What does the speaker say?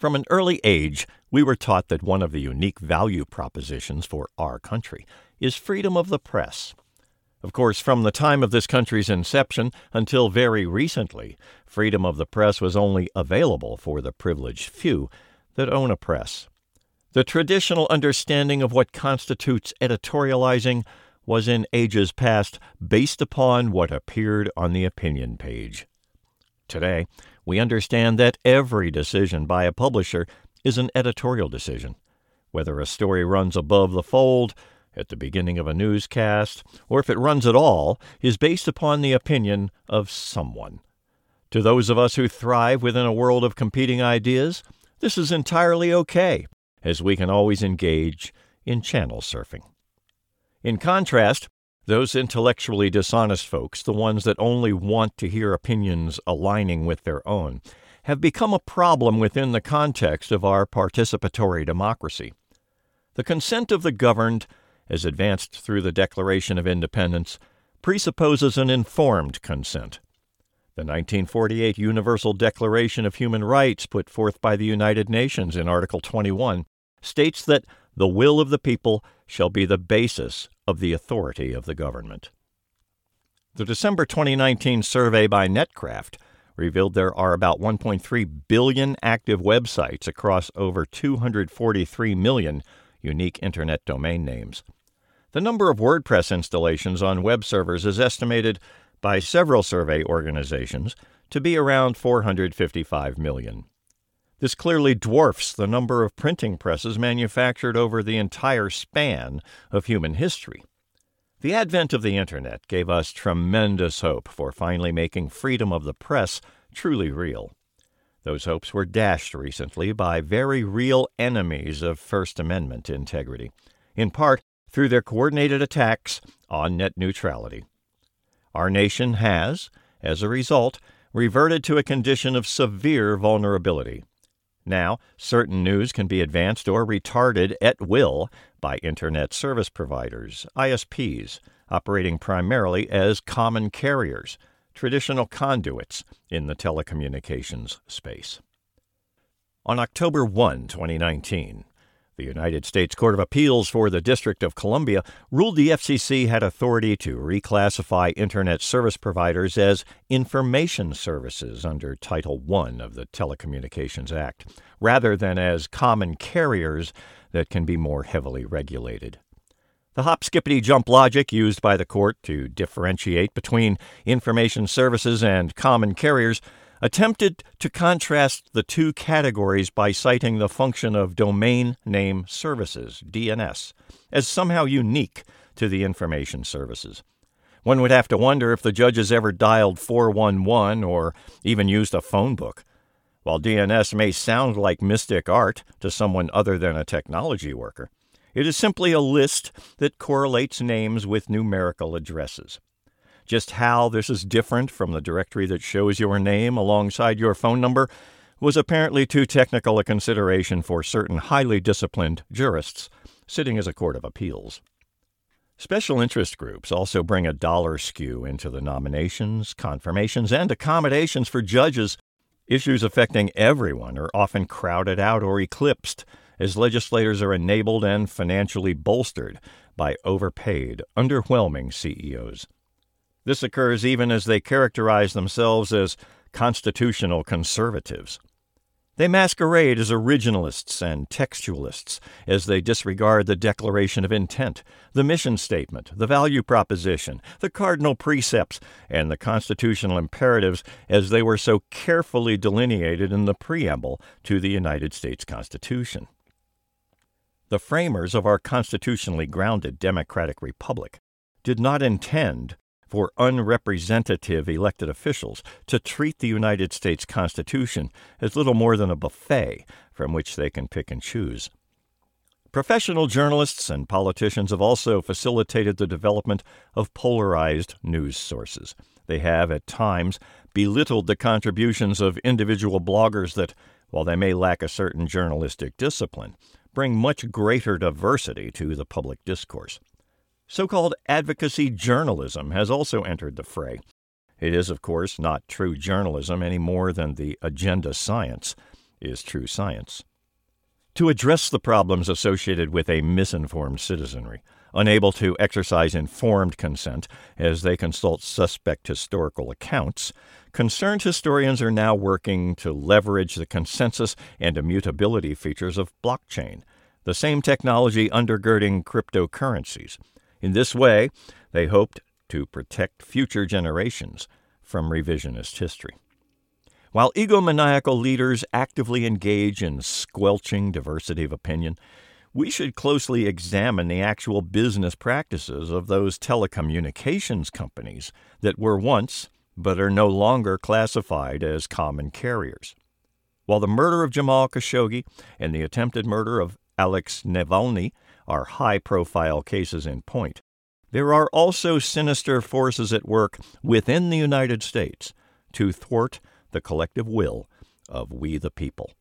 From an early age, we were taught that one of the unique value propositions for our country is freedom of the press. Of course, from the time of this country's inception until very recently, freedom of the press was only available for the privileged few that own a press. The traditional understanding of what constitutes editorializing was in ages past based upon what appeared on the opinion page. Today, we understand that every decision by a publisher is an editorial decision. Whether a story runs above the fold, at the beginning of a newscast, or if it runs at all, is based upon the opinion of someone. To those of us who thrive within a world of competing ideas, this is entirely okay, as we can always engage in channel surfing. In contrast, those intellectually dishonest folks, the ones that only want to hear opinions aligning with their own, have become a problem within the context of our participatory democracy. The consent of the governed as advanced through the Declaration of Independence, presupposes an informed consent. The 1948 Universal Declaration of Human Rights, put forth by the United Nations in Article 21, states that the will of the people shall be the basis of the authority of the government. The December 2019 survey by Netcraft revealed there are about 1.3 billion active websites across over 243 million unique Internet domain names. The number of WordPress installations on web servers is estimated by several survey organizations to be around 455 million. This clearly dwarfs the number of printing presses manufactured over the entire span of human history. The advent of the Internet gave us tremendous hope for finally making freedom of the press truly real. Those hopes were dashed recently by very real enemies of First Amendment integrity, in part through their coordinated attacks on net neutrality. Our nation has, as a result, reverted to a condition of severe vulnerability. Now, certain news can be advanced or retarded at will by Internet service providers, ISPs, operating primarily as common carriers, traditional conduits in the telecommunications space. On October 1, 2019, the United States Court of Appeals for the District of Columbia ruled the FCC had authority to reclassify Internet service providers as information services under Title I of the Telecommunications Act, rather than as common carriers that can be more heavily regulated. The hop skippity jump logic used by the court to differentiate between information services and common carriers attempted to contrast the two categories by citing the function of domain name services, DNS, as somehow unique to the information services. One would have to wonder if the judges ever dialed 411 or even used a phone book. While DNS may sound like mystic art to someone other than a technology worker, it is simply a list that correlates names with numerical addresses. Just how this is different from the directory that shows your name alongside your phone number was apparently too technical a consideration for certain highly disciplined jurists sitting as a court of appeals. Special interest groups also bring a dollar skew into the nominations, confirmations, and accommodations for judges. Issues affecting everyone are often crowded out or eclipsed as legislators are enabled and financially bolstered by overpaid, underwhelming CEOs. This occurs even as they characterize themselves as constitutional conservatives. They masquerade as originalists and textualists as they disregard the Declaration of Intent, the mission statement, the value proposition, the cardinal precepts, and the constitutional imperatives as they were so carefully delineated in the preamble to the United States Constitution. The framers of our constitutionally grounded democratic republic did not intend for unrepresentative elected officials to treat the United States Constitution as little more than a buffet from which they can pick and choose. Professional journalists and politicians have also facilitated the development of polarized news sources. They have, at times, belittled the contributions of individual bloggers that, while they may lack a certain journalistic discipline, bring much greater diversity to the public discourse. So called advocacy journalism has also entered the fray. It is, of course, not true journalism any more than the agenda science. is true science. To address the problems associated with a misinformed citizenry, unable to exercise informed consent as they consult suspect historical accounts, concerned historians are now working to leverage the consensus and immutability features of blockchain, the same technology undergirding cryptocurrencies. In this way, they hoped to protect future generations from revisionist history. While egomaniacal leaders actively engage in squelching diversity of opinion, we should closely examine the actual business practices of those telecommunications companies that were once but are no longer classified as common carriers. While the murder of Jamal Khashoggi and the attempted murder of Alex Navalny are high profile cases in point, there are also sinister forces at work within the United States to thwart the collective will of we the people.